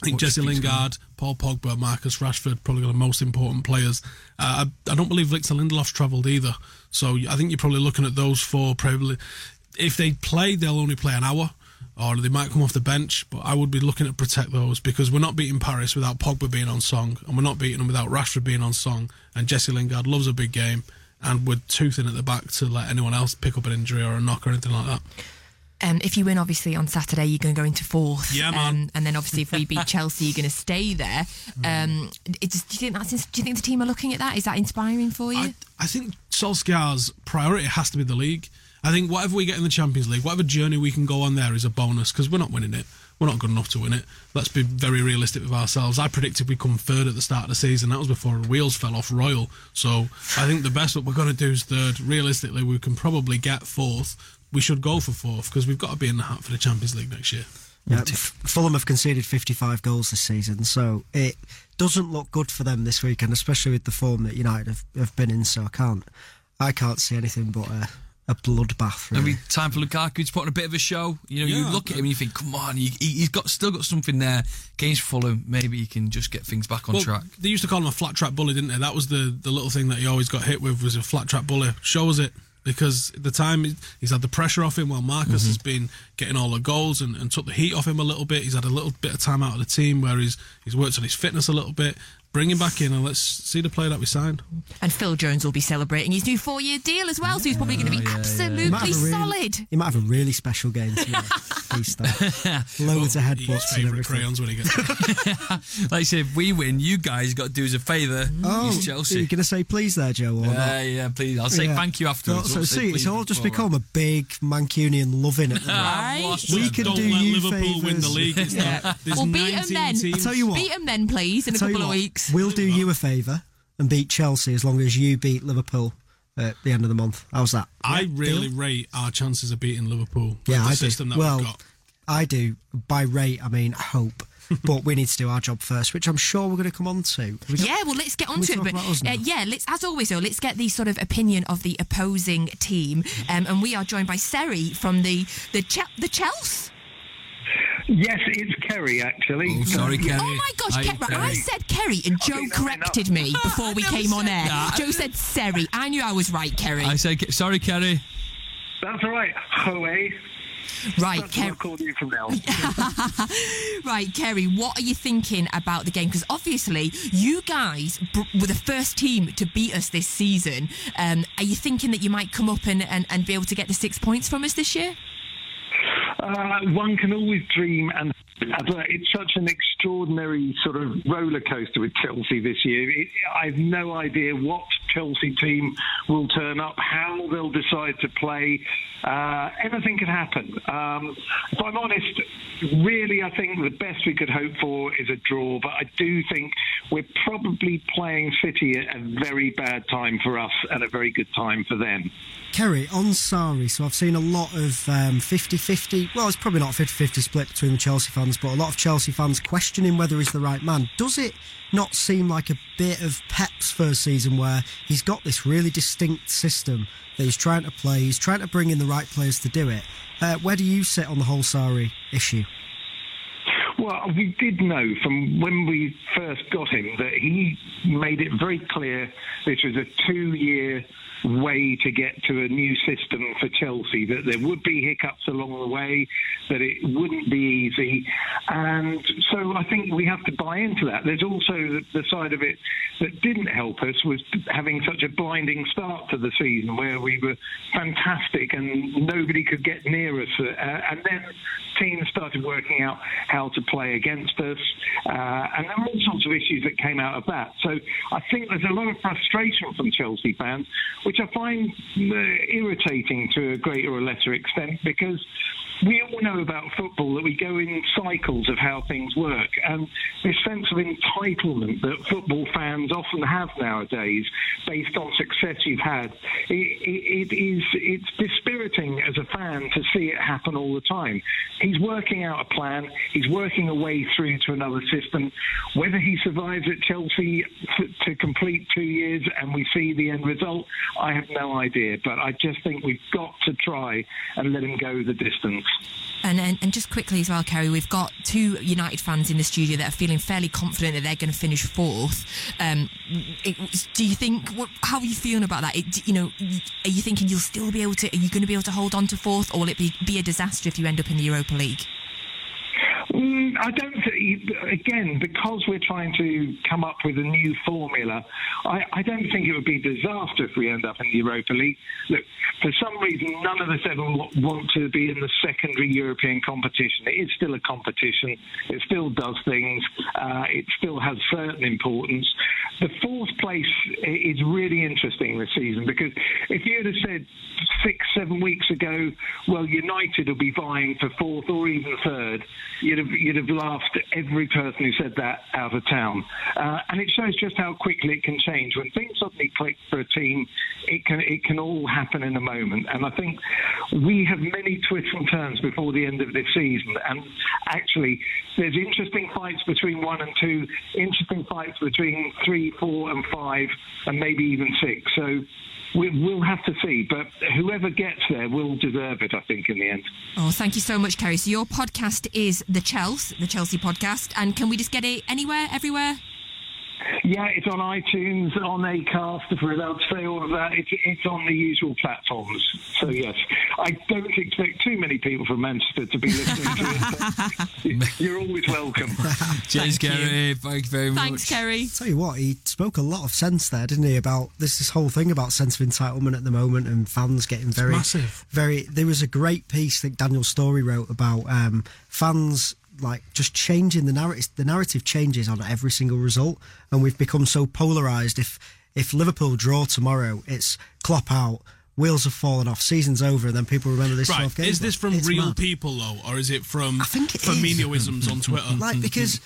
I think What Jesse Lingard, Paul Pogba, Marcus Rashford probably the most important players. Uh, I, I don't believe Victor Lindelof's travelled either, so I think you're probably looking at those four. Probably, if they play, they'll only play an hour, or they might come off the bench. But I would be looking to protect those because we're not beating Paris without Pogba being on song, and we're not beating them without Rashford being on song. And Jesse Lingard loves a big game, and we're toothing at the back to let anyone else pick up an injury or a knock or anything like that. Um, if you win, obviously on Saturday, you're going to go into fourth. Yeah, man. Um, and then obviously, if we beat Chelsea, you're going to stay there. Um, it just, do you think that's? Do you think the team are looking at that? Is that inspiring for you? I, I think Solskjaer's priority has to be the league. I think whatever we get in the Champions League, whatever journey we can go on there is a bonus because we're not winning it. We're not good enough to win it. Let's be very realistic with ourselves. I predicted we'd come third at the start of the season. That was before wheels fell off Royal. So I think the best that we're going to do is third. Realistically, we can probably get fourth. We should go for fourth because we've got to be in the hat for the Champions League next year. Yeah, Fulham have conceded 55 goals this season, so it doesn't look good for them this weekend, especially with the form that United have, have been in. So I can't, I can't see anything but a, a bloodbath. Really. Maybe time for Lukaku to put on a bit of a show. You know, you Yeah, look at him and you think, come on, he, he- he's got still got something there Games Fulham. Maybe he can just get things back on Well, track. They used to call him a flat track bully, didn't they? That was the, the little thing that he always got hit with was a flat track bully. Shows it because at the time he's had the pressure off him while Marcus mm-hmm. has been getting all the goals and, and took the heat off him a little bit. He's had a little bit of time out of the team where he's he's worked on his fitness a little bit. Bring him back in and let's see the player that we signed. and Phil Jones will be celebrating his new four-year deal as well, so he's probably going to be He might absolutely have a really- solid. He might have a really special game tonight. Feast that. Loads of He headbutts gets and favourite everything. crayons when he gets. Like I said, if we win, you guys got to do us a favour. Oh, Use are Chelsea. you going to say please there, Joe? Or not? Yeah, yeah, please. I'll say Yeah. thank you afterwards. So, I'll so see, it's all just before. become a big Mancunian loving it. Right? We can Don't do let you Liverpool win the favours. league. It's not- there's Well, beat 'em 19 then. teams. I tell you what. Beat him then, please, in a couple of what, weeks. We'll do you a favour and beat Chelsea as long as you beat Liverpool at the end of the month. How's that? I Yeah, really deal? rate our chances of beating Liverpool. Yeah, the I system do. that well, we've got. I do. By rate, I mean hope. but we need to do our job first, which I'm sure we're going to come on to. We Yeah, well, let's get Can on to it. But about us now? uh, yeah, let's as always though, let's get the sort of opinion of the opposing team, um, and we are joined by Seri from the the Ch- the Chelsea. Yes, it's Kerry actually. Oh, sorry, Kerry. Oh my gosh, Hi, Ke- right, I said Kerry, and Joe corrected me before we came on air. Nah. Joe said Seri. I knew I was right, Kerry. I said, sorry, Kerry. That's all right. Hoey. Right, That's Kerry. I'll call you from now. Right, Kerry, what are you thinking about the game? Because obviously, you guys br- were the first team to beat us this season. Um, are you thinking that you might come up and, and, and be able to get the six points from us this year? Uh, one can always dream, and it's such an extraordinary sort of roller coaster with Chelsea this year. It, I've no idea what Chelsea team will turn up, how they'll decide to play. Uh, anything could happen. Um, if I'm honest, really, I think the best we could hope for is a draw. But I do think we're probably playing City at a very bad time for us and a very good time for them. Kerry, on Sarri, so I've seen a lot of um, 50 50. Well, it's probably not a 50 50 split between the Chelsea fans, but a lot of Chelsea fans questioning whether he's the right man. Does it not seem like a bit of Pep's first season where he's got this really distinct system that he's trying to play, he's trying to bring in the right players to do it? Uh, where do you sit on the whole Sarri issue? Well, we did know from when we first got him that he made it very clear this was a two year way to get to a new system for Chelsea, that there would be hiccups along the way, that it wouldn't be easy. And so I think we have to buy into that. There's also the, side of it that didn't help us was having such a blinding start to the season where we were fantastic and nobody could get near us. Uh, and then teams started working out how to play against us. Uh, and there were all sorts of issues that came out of that. So I think there's a lot of frustration from Chelsea fans, which I find uh, irritating to a greater or lesser extent because we all know about football that we go in cycles of how things work, and this sense of entitlement that football fans often have nowadays, based on success you've had, it, it, it is it's dispiriting as a fan to see it happen all the time. He's working out a plan. He's working a way through to another system. Whether he survives at Chelsea to, to complete two years and we see the end result, I have no idea. But I just think we've got to try and let him go the distance. And, and and just quickly as well, Kerry, we've got two United fans in the studio that are feeling fairly confident that they're going to finish fourth. Um, it, do you think? What, how are you feeling about that? It, you know, are you thinking you'll still be able to? Are you going to be able to hold on to fourth, or will it be be a disaster if you end up in the Europa League? I don't think, again, because we're trying to come up with a new formula, I, I don't think it would be disaster if we end up in the Europa League. Look, for some reason, none of us ever want to be in the secondary European competition. It is still a competition, it still does things, uh, it still has certain importance. The fourth place is really interesting this season because if you had said six, seven weeks ago, well, United will be vying for fourth or even third, you'd have you'd have laughed every person who said that out of town. Uh, and it shows just how quickly it can change. When things suddenly click for a team, it can it can all happen in a moment. And I think we have many twists and turns before the end of this season. And actually, there's interesting fights between one and two, interesting fights between three, four, and five, and maybe even six. So. We- We'll have to see, but whoever gets there will deserve it, I think, in the end. Oh, thank you so much, Kerry. So your podcast is the Chelsea, the Chelsea podcast, and can we just get it anywhere, everywhere? Yeah, it's on iTunes, on Acast, if we're allowed to say all of that. It's, it's on the usual platforms. So, yes, I don't expect too many people from Manchester to be listening to it. You're always welcome. Cheers, Kerry. Thank you very much. Thanks, Kerry. Tell you what, he spoke a lot of sense there, didn't he? About this this whole thing about sense of entitlement at the moment and fans getting very massive. Very. There was a great piece that Daniel Storey wrote about um, fans like just changing the narrative. The narrative changes on every single result, and we've become so polarised. If if Liverpool draw tomorrow, it's Klopp out. Wheels have fallen off. Season's over, and then people remember this. Right. 12 Is this from It's real mad. people though, or is it from I think it is. Firminoisms on Twitter? Like because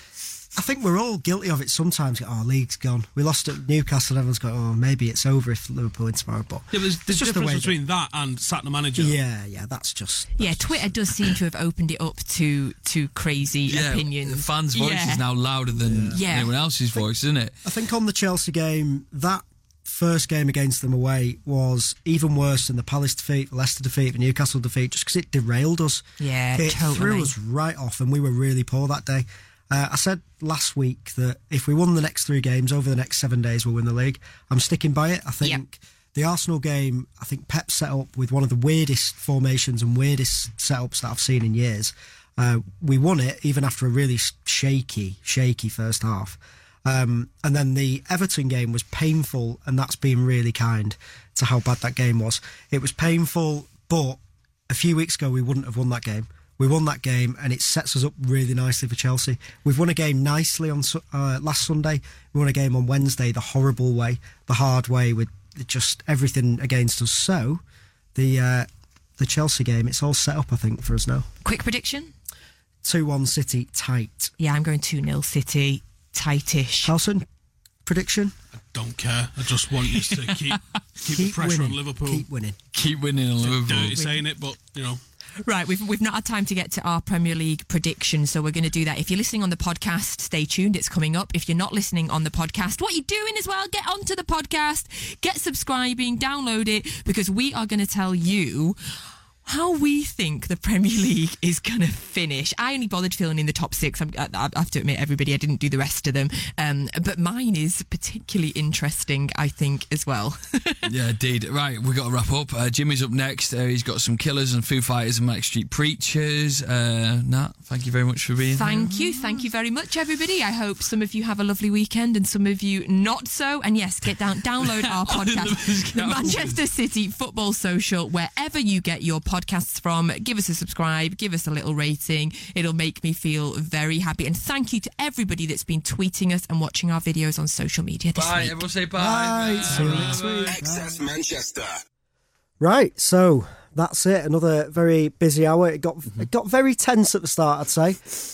I think we're all guilty of it sometimes. Oh, league's gone. We lost at Newcastle. And everyone's going, oh, maybe it's over if Liverpool win tomorrow. But Yeah, there's, there's it's just the difference way that- between that and sack the manager. Yeah, yeah, that's just. Yeah, Twitter does seem to have opened it up to to crazy Yeah, opinions. the fans' voice Yeah. is now louder than Yeah. anyone else's voice, isn't it? I think on the Chelsea game, that first game against them away was even worse than the Palace defeat, the Leicester defeat, the Newcastle defeat, just because it derailed us. Yeah, it totally. threw us right off, and we were really poor that day. Uh, I said last week that if we won the next three games over the next seven days, we'll win the league. I'm sticking by it. I think the Arsenal game, I think Pep set up with one of the weirdest formations and weirdest setups that I've seen in years. Uh, we won it even after a really shaky, shaky first half. Um, and then the Everton game was painful, and that's been really kind to how bad that game was. It was painful, but a few weeks ago we wouldn't have won that game. We won that game, and it sets us up really nicely for Chelsea. We've won a game nicely on uh, last Sunday. We won a game on Wednesday the horrible way, the hard way, with just everything against us. So the uh, the Chelsea game, it's all set up, I think, for us now. Quick prediction? Two one City tight. Yeah, I'm going 2 0 City, tightish. Howson, prediction. I don't care. I just want you to keep keep, the pressure winning. on Liverpool. Keep winning. Keep winning on Liverpool. Dirty saying it, but you know. Right, we've, we've not had time to get to our Premier League prediction, so we're going to do that. If you're listening on the podcast, stay tuned, it's coming up. If you're not listening on the podcast, what you're doing as well, get onto the podcast, get subscribing, download it, because we are going to tell you how we think the Premier League is going to finish. I only bothered filling in the top six. I'm, I, I have to admit, everybody, I didn't do the rest of them. Um, but mine is particularly interesting, I think, as well. yeah, indeed. Right, we've got to wrap up. Uh, Jimmy's up next. Uh, he's got some killers and Foo Fighters and Manic Street Preachers. Uh, Nat, thank you very much for being here. Thank you. Thank you very much, everybody. I hope some of you have a lovely weekend and some of you not so. And yes, get down, download our podcast, the Manchester City Football Social, wherever you get your podcasts from. Give us a subscribe, give us a little rating. It'll make me feel very happy. And thank you to everybody that's been tweeting us and watching our videos on social media this Bye, week. everyone say bye. Bye. See you next week. Access Manchester. Right, so that's it. Another very busy hour. It got Mm-hmm. it got very tense at the start, I'd say,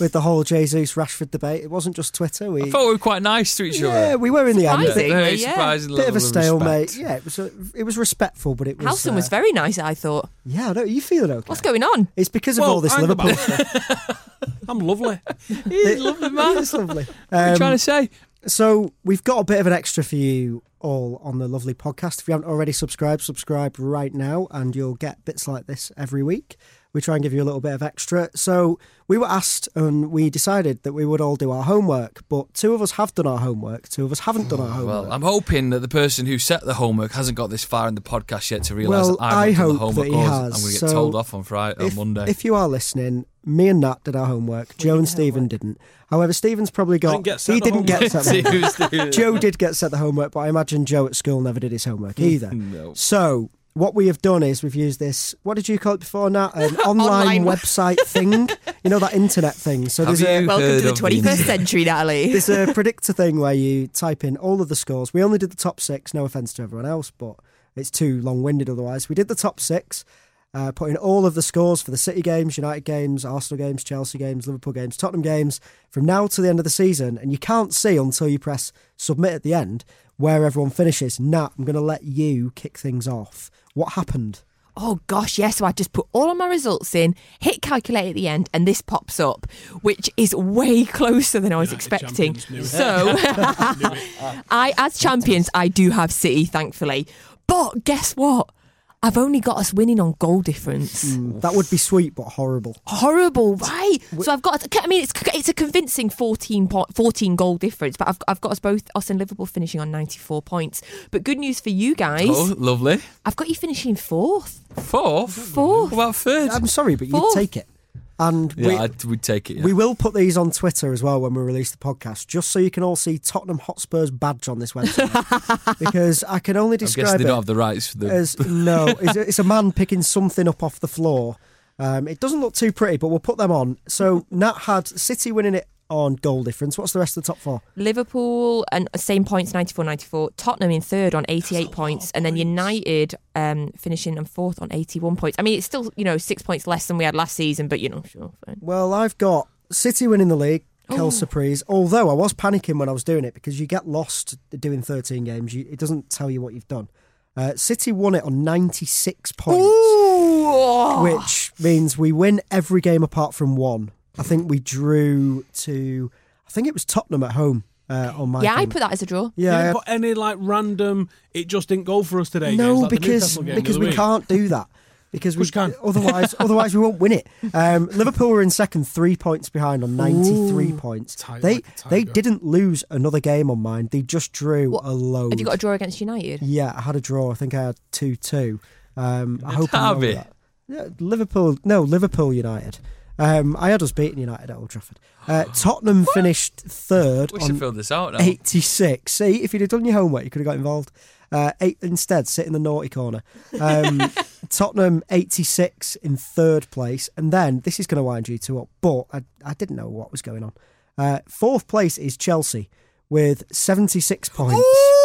with the whole Jesus Rashford debate. It wasn't just Twitter. We I thought we were quite nice to each yeah, other. Yeah, we were in the end. Surprising. Very yeah. surprising Bit of a stalemate. respect. Yeah, it was a, it was respectful, but it was. Howson was uh, very nice, I thought. Yeah, I know. You feeling okay? What's going on? It's because of Well, all this hang Liverpool about. stuff. I'm lovely. He's lovely, man. It's lovely. What are you Um, trying to say? So we've got a bit of an extra for you all on the lovely podcast. If you haven't already subscribed, subscribe right now, and you'll get bits like this every week. We try and give you a little bit of extra. So we were asked, and we decided that we would all do our homework. But two of us have done our homework. Two of us haven't done our oh, homework. Well, I'm hoping that the person who set the homework hasn't got this far in the podcast yet to realise Well, that I've I not done the hope homework. that he has. I'm going to get So told off on Friday, if, on Monday. if you are listening, me and Nat did our homework. Joe and Stephen didn't. However, Stephen's probably got. didn't get set he the didn't get homework. set the homework. Joe did get set the homework, but I imagine Joe at school never did his homework hmm. either. No. So what we have done is we've used this. What did you call it before, Nat? An online, Online. website thing. You know that internet thing. So Have there's a Welcome heard to the 21st century, Natalie. there's a predictor thing where you type in all of the scores. We only did the top six. No offense to everyone else, but it's too long-winded otherwise. We did the top six. Uh, put in all of the scores for the City games, United games, Arsenal games, Chelsea games, Liverpool games, Tottenham games from now to the end of the season. And you can't see until you press submit at the end where everyone finishes. Nat, I'm going to let you kick things off. What happened? Oh gosh, yes. So I just put all of my results in, hit calculate at the end, and this pops up, which is way closer than I was United expecting. champions, knew it. So, I, as champions, I do have City, thankfully. But guess what? I've only got us winning on goal difference. Hmm, that would be sweet, but horrible. Horrible, right? So I've got. I mean, it's it's a convincing 14, po- 14 goal difference, but I've I've got us both us and Liverpool finishing on ninety four points. But good news for you guys, Oh, lovely. I've got you finishing fourth. Fourth? Fourth. What about third? I'm sorry, but you'd take it. And we, I'd, take it. Yeah. We will put these on Twitter as well when we release the podcast, just so you can all see Tottenham Hotspur's badge on this website. because I can only I'm guessing describe they it don't have the rights for the. as no, it's a, it's a man picking something up off the floor. Um, it doesn't look too pretty, but we'll put them on. So Nat had City winning it on goal difference. What's the rest of the top four? Liverpool and same points 94 94 Tottenham in third on 88 points and then United um, finishing in fourth on 81 points I mean it's still you know 6 points less than we had last season but you know sure fine. Well, I've got City winning the league, Kel Surprise. Although I was panicking when I was doing it because you get lost doing 13 games. You, it doesn't tell you what you've done. Uh, City won it on 96 points, which means we win every game apart from one. I think we drew to, I think it was Tottenham at home uh, on my yeah, I put that as a draw. You Yeah, didn't put any like random. It just didn't go for us today. No, like because Newcastle game the because we week. can't do that. Because we Course you can. otherwise otherwise we won't win it. Um, Liverpool were in second, three points behind on ninety three points. Tight they like they didn't lose another game on mine. They just drew What- a load. Have you got a draw against United? Yeah, I had a draw. I think I had two two. Um, I hope I'm derby? over that. Yeah, Liverpool. No, Liverpool United. Um, I had us beating United at Old Trafford. Uh, Tottenham finished third We should on fill this out now. 86. See, if you'd have done your homework, you could have got involved. Uh, eight, instead, sit in the naughty corner. Um, Tottenham 86 in third place. And then, this is going to wind you two up, but I, I didn't know what was going on. Uh, fourth place is Chelsea with 76 points. Fifth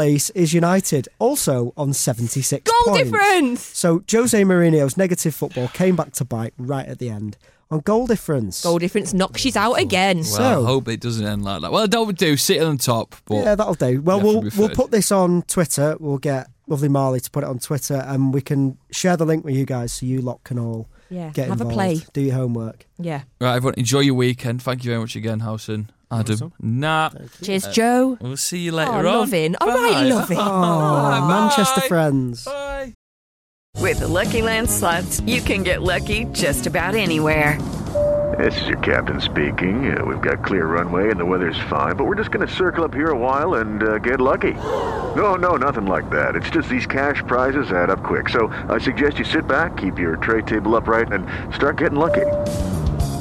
place is United, also on 76 Goal points. difference! So Jose Mourinho's negative football came back to bite right at the end on goal difference. Goal difference knocks you out again. Well, So- I hope it doesn't end like that. Well, I don't do sit on top, but yeah, that'll do. Well, we'll we'll put this on Twitter. We'll get lovely Marley to put it on Twitter, and we can share the link with you guys, so you lot can all Yeah, get have a involved. play. Do your homework. Yeah. right, everyone, enjoy your weekend. Thank you very much again, Howson, Adam. Nah, Cheers, Joe. we'll see you later Oh, on. loving. All right, Bye. loving. Oh, Manchester friends. Bye. With the Lucky Land slots, you can get lucky just about anywhere. This is your captain speaking. Uh, we've got clear runway and the weather's fine, but we're just going to circle up here a while and uh, get lucky. No, no, nothing like that. It's just these cash prizes add up quick. So I suggest you sit back, keep your tray table upright, and start getting lucky.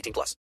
18 plus.